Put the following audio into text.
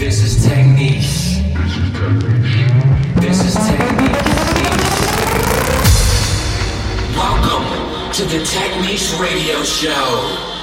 This is technique. This is technique. Welcome to the Techniques Radio Show.